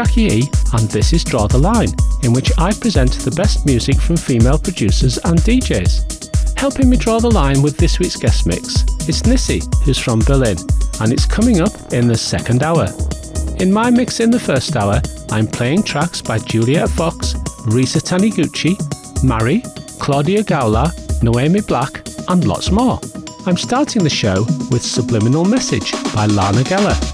Jackie E, and this is Draw the Line, in which I present the best music from female producers and DJs. Helping me draw the line with this week's guest mix is Nissi, who's from Berlin, and it's coming up in the second hour. In my mix in the first hour, I'm playing tracks by Juliet Fox, Risa Taniguchi, Mari, Claudia Gaula, Noemi Black, and lots more. I'm starting the show with Subliminal Message by Lana Geller.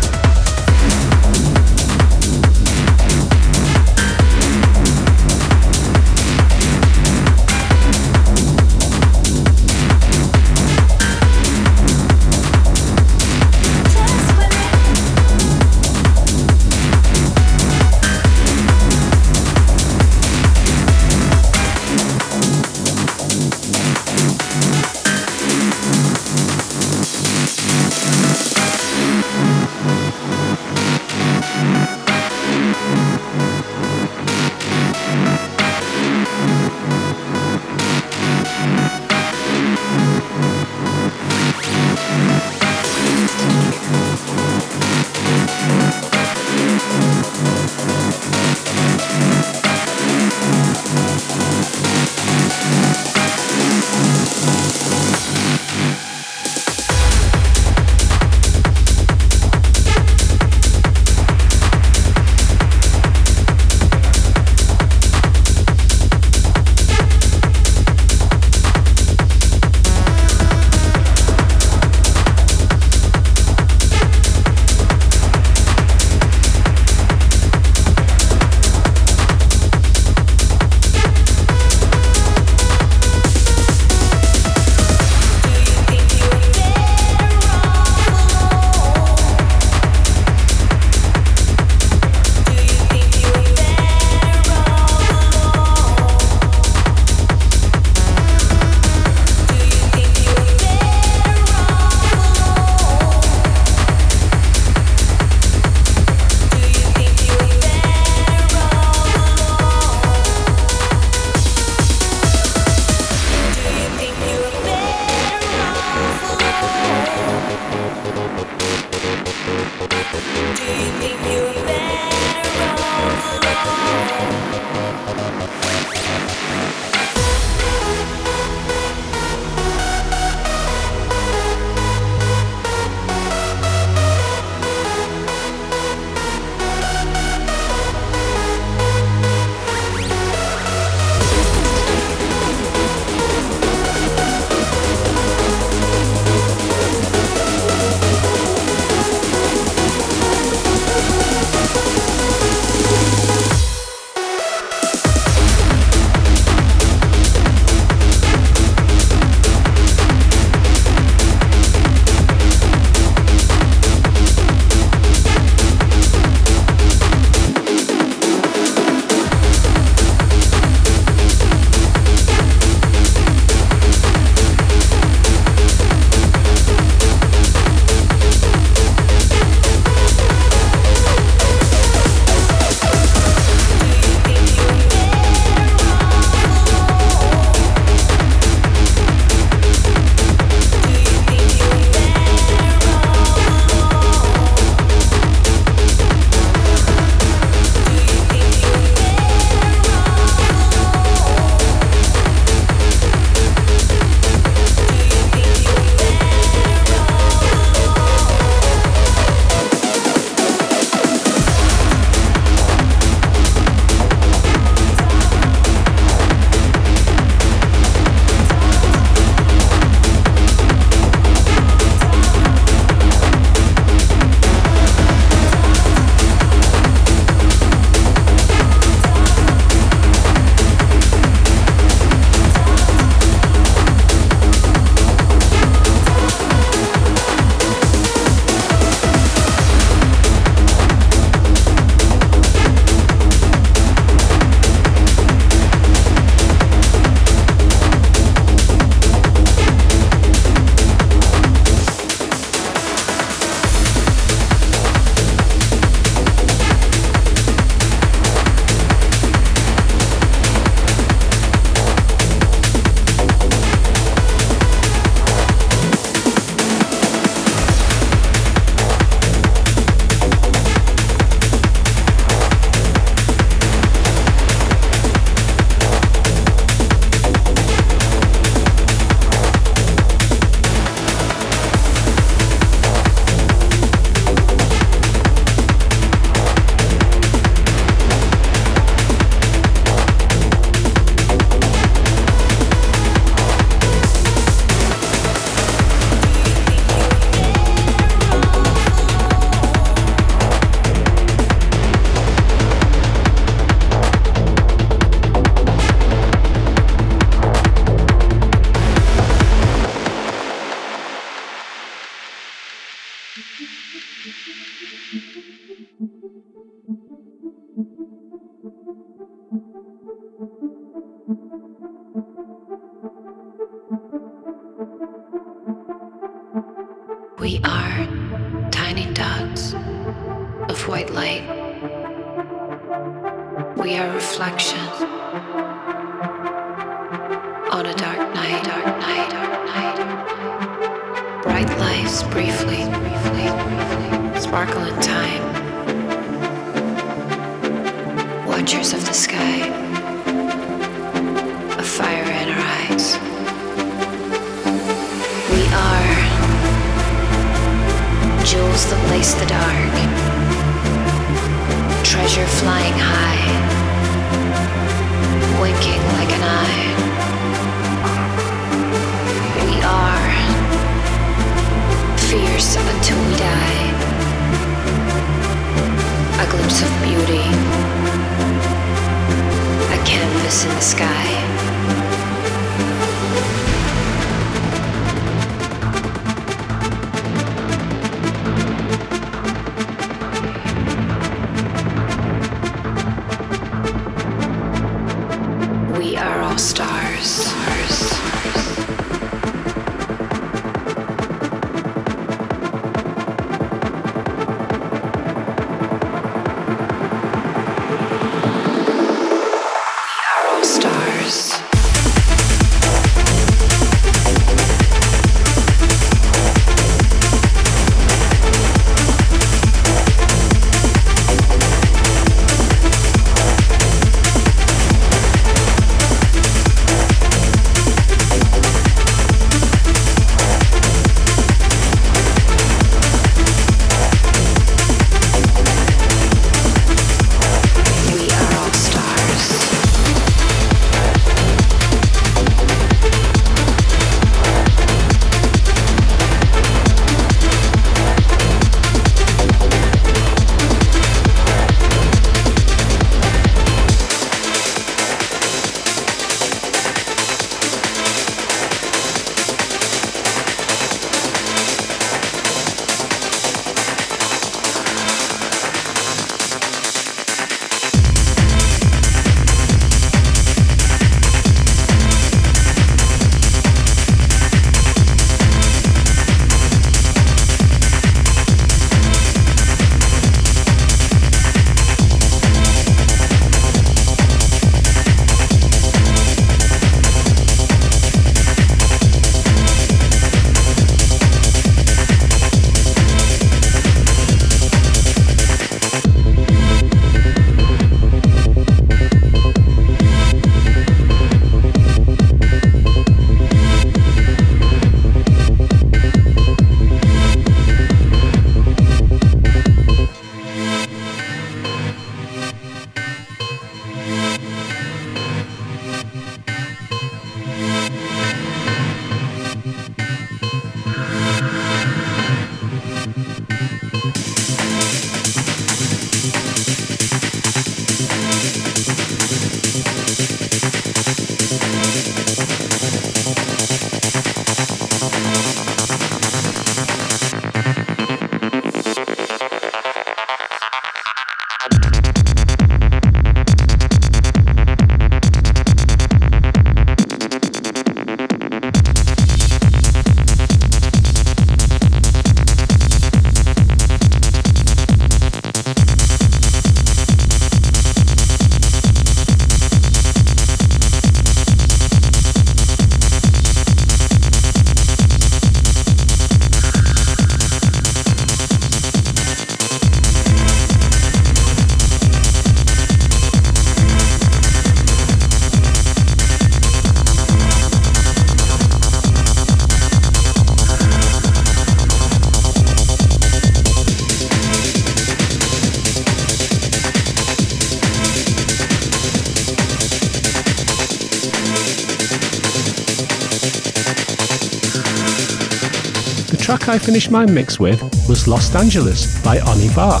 I finished my mix with was Los Angeles by Oni Bar.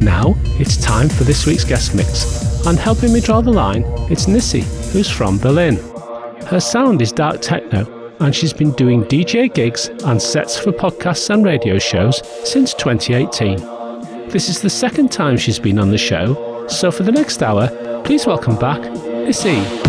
Now it's time for this week's guest mix, and helping me draw the line, it's Nissi, who's from Berlin. Her sound is dark techno, and she's been doing DJ gigs and sets for podcasts and radio shows since 2018. This is the second time she's been on the show, so for the next hour, please welcome back Nissi.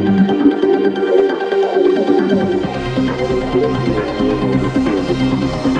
Thank you.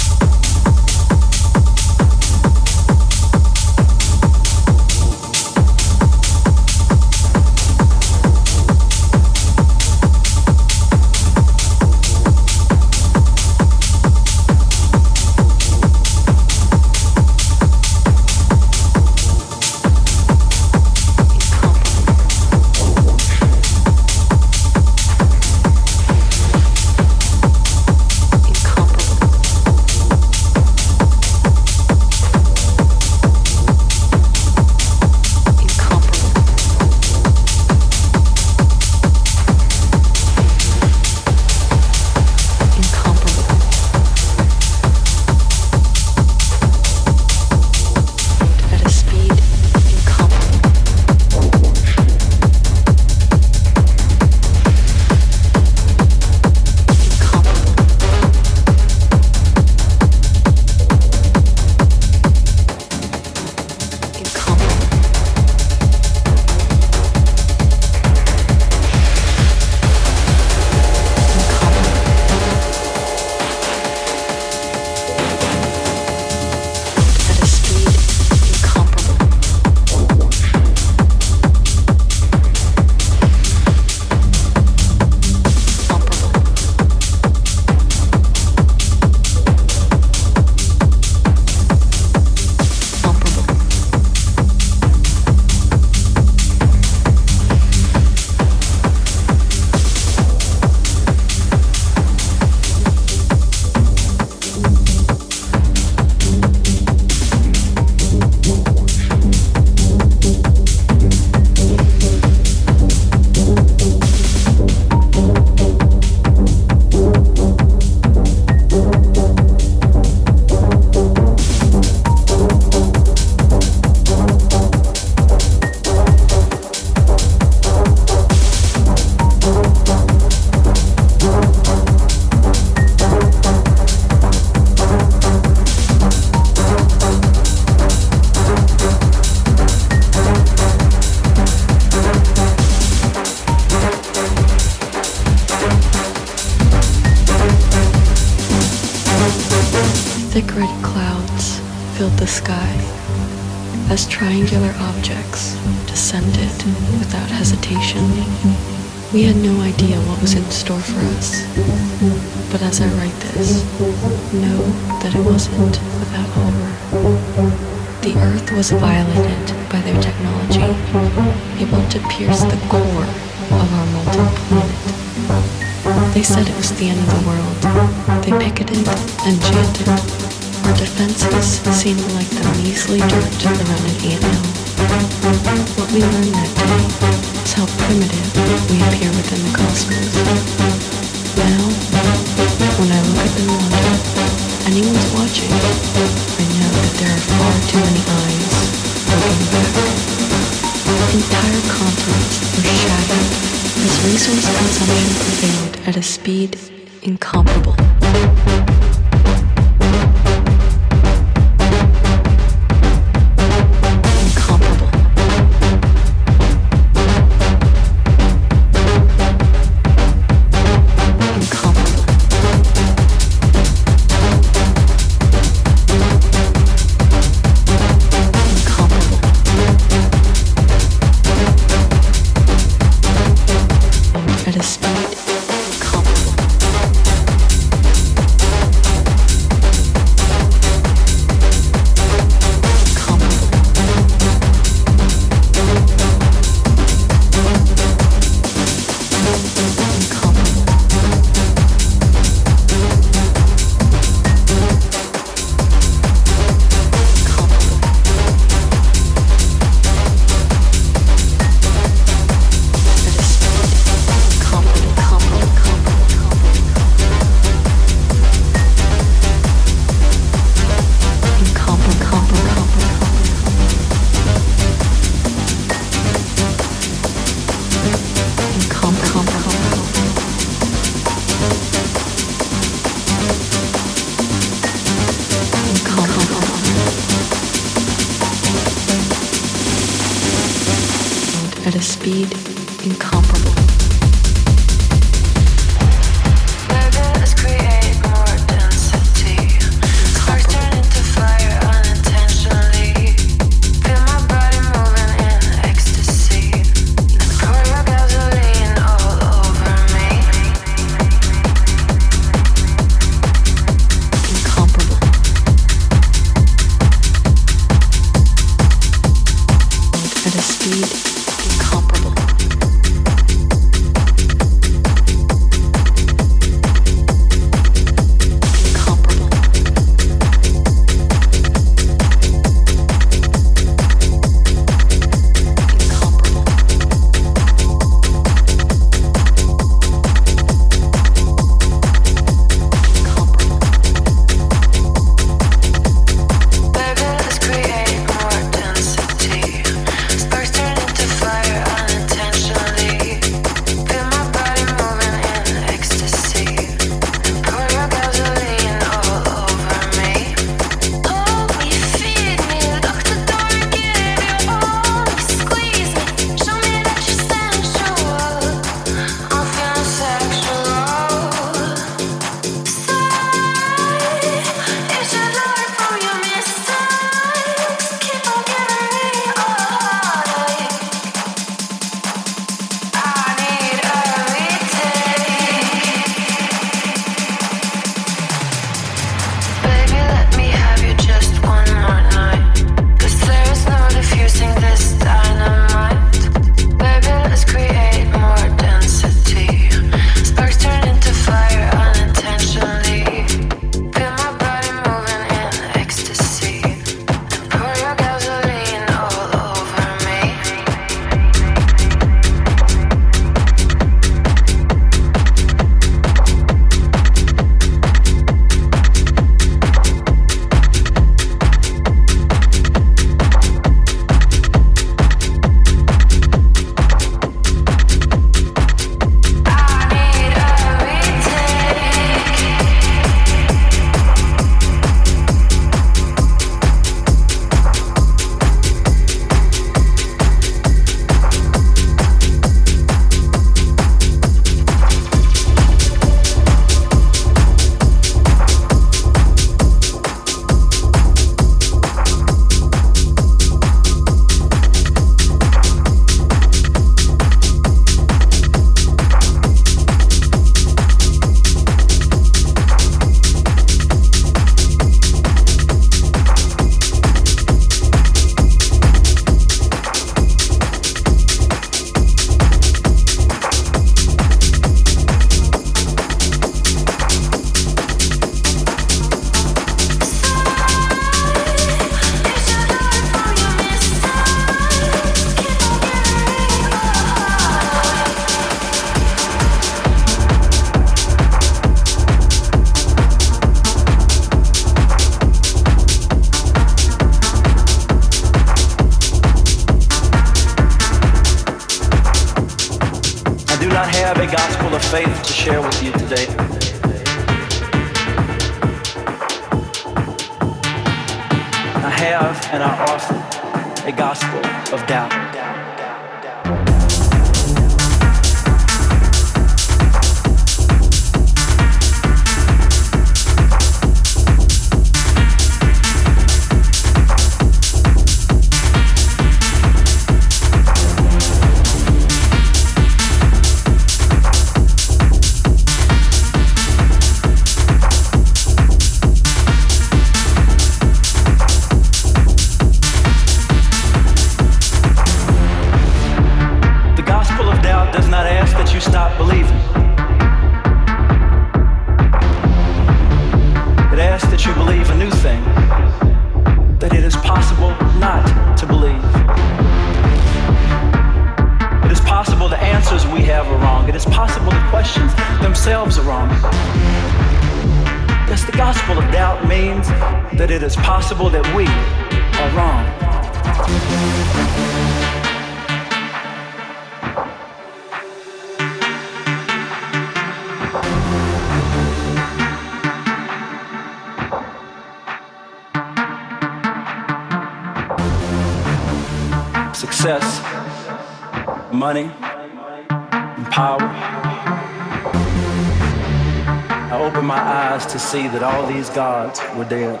These gods were dead.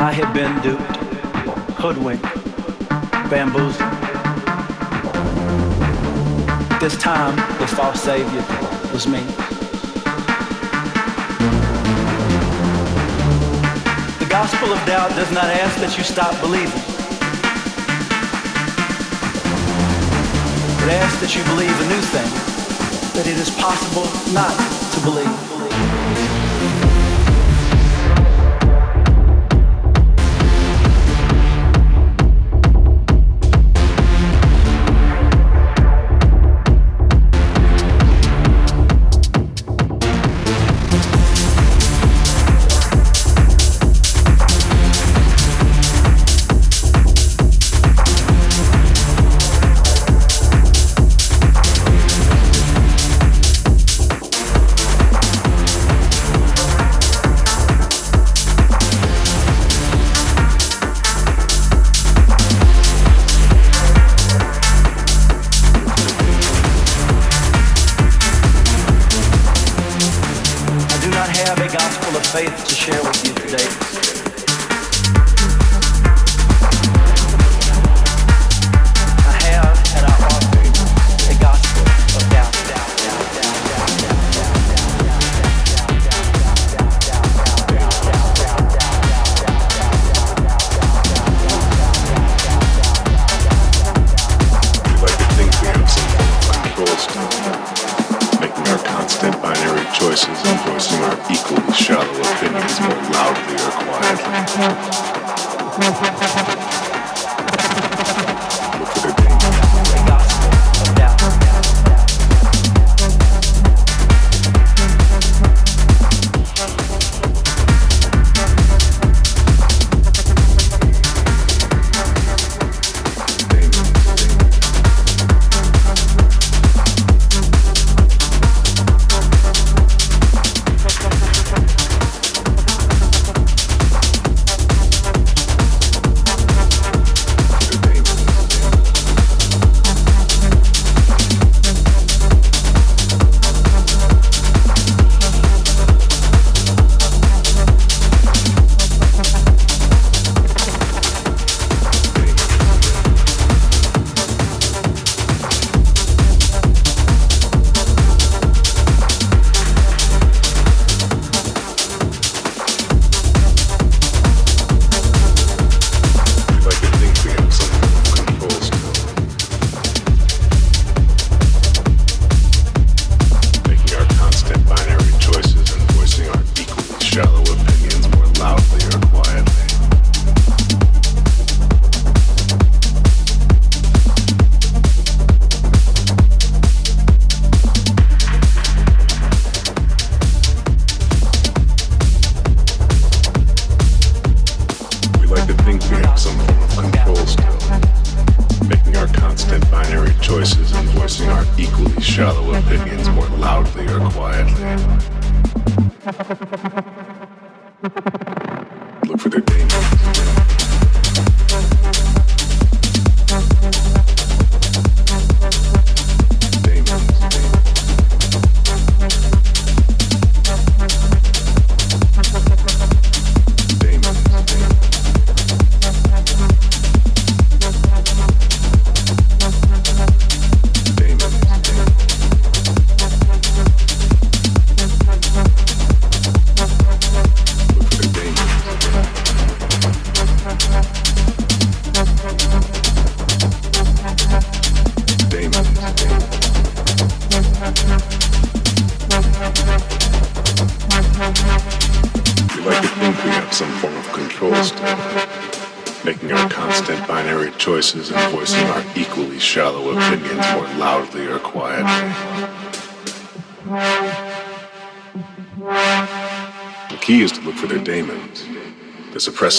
I had been duped, hoodwinked, bamboozled. This time, the false savior was me. The gospel of doubt does not ask that you stop believing. It asks that you believe a new thing that it is possible not to believe.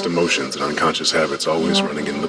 Emotions and unconscious habits always running in the